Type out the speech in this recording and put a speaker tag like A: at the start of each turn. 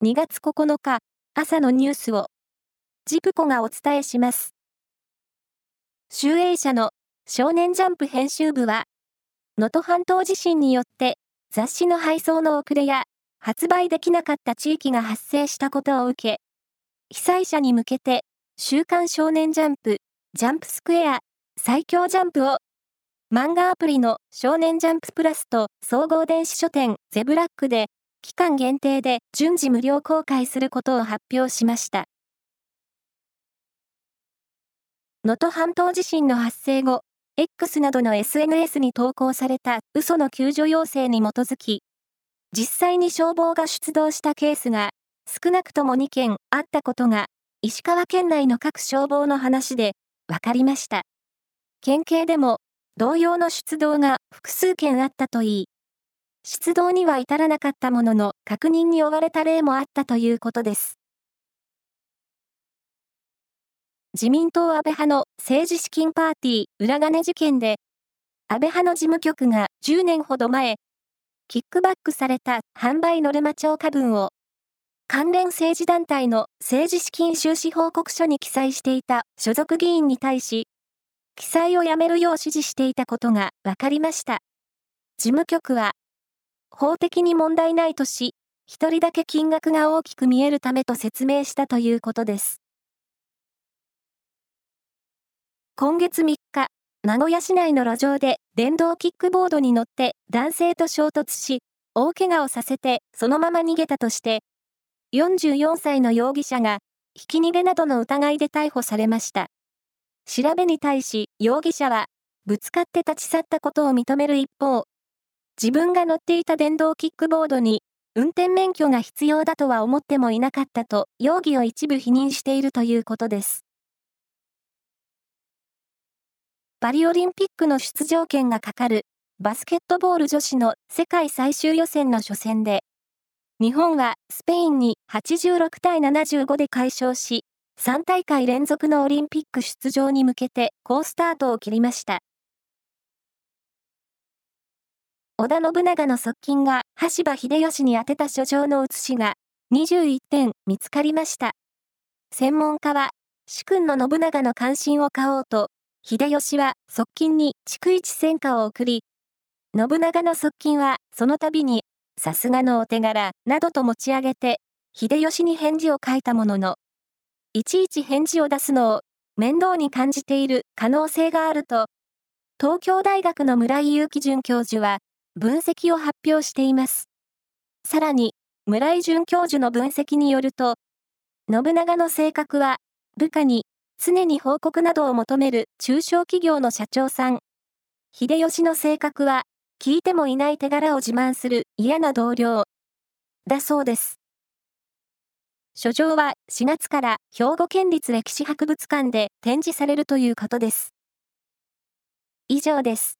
A: 2月9日朝のニュースをジプコがお伝えします。集英社の少年ジャンプ編集部は能登半島地震によって雑誌の配送の遅れや発売できなかった地域が発生したことを受け、被災者に向けて週刊少年ジャンプ、ジャンプスクエア、最強ジャンプを漫画アプリの少年ジャンププラスと総合電子書店ゼブラックで期間限定で順次無料公開することを発表しました。能登半島地震の発生後、X などの SNS に投稿された嘘の救助要請に基づき、実際に消防が出動したケースが少なくとも2件あったことが石川県内の各消防の話で分かりました。県警でも同様の出動が複数件あったといい、出動には至らなかったものの確認に追われた例もあったということです。自民党安倍派の政治資金パーティー裏金事件で、安倍派の事務局が10年ほど前、キックバックされた販売ノルマ帳化分を、関連政治団体の政治資金収支報告書に記載していた所属議員に対し、記載をやめるよう指示していたことが分かりました。事務局は法的に問題ないとし、一人だけ金額が大きく見えるためと説明したということです。今月3日、名古屋市内の路上で電動キックボードに乗って男性と衝突し、大怪我をさせてそのまま逃げたとして、44歳の容疑者がひき逃げなどの疑いで逮捕されました。調べに対し容疑者はぶつかって立ち去ったことを認める一方、自分が乗っていた電動キックボードに運転免許が必要だとは思ってもいなかったと容疑を一部否認しているということです。パリオリンピックの出場権がかかるバスケットボール女子の世界最終予選の初戦で、日本はスペインに86対75で快勝し、3大会連続のオリンピック出場に向けて好スタートを切りました。織田信長の側近が羽柴秀吉に宛てた書状の写しが21点見つかりました。専門家は、主君の信長の関心を買おうと、秀吉は側近に逐一戦果を送り、信長の側近はその度に、さすがのお手柄などと持ち上げて、秀吉に返事を書いたものの、いちいち返事を出すのを面倒に感じている可能性があると、東京大学の村井祐樹准教授は、分析を発表しています。さらに、村井准教授の分析によると、信長の性格は、部下に常に報告などを求める中小企業の社長さん。秀吉の性格は、聞いてもいない手柄を自慢する嫌な同僚。だそうです。書状は4月から兵庫県立歴史博物館で展示されるということです。以上です。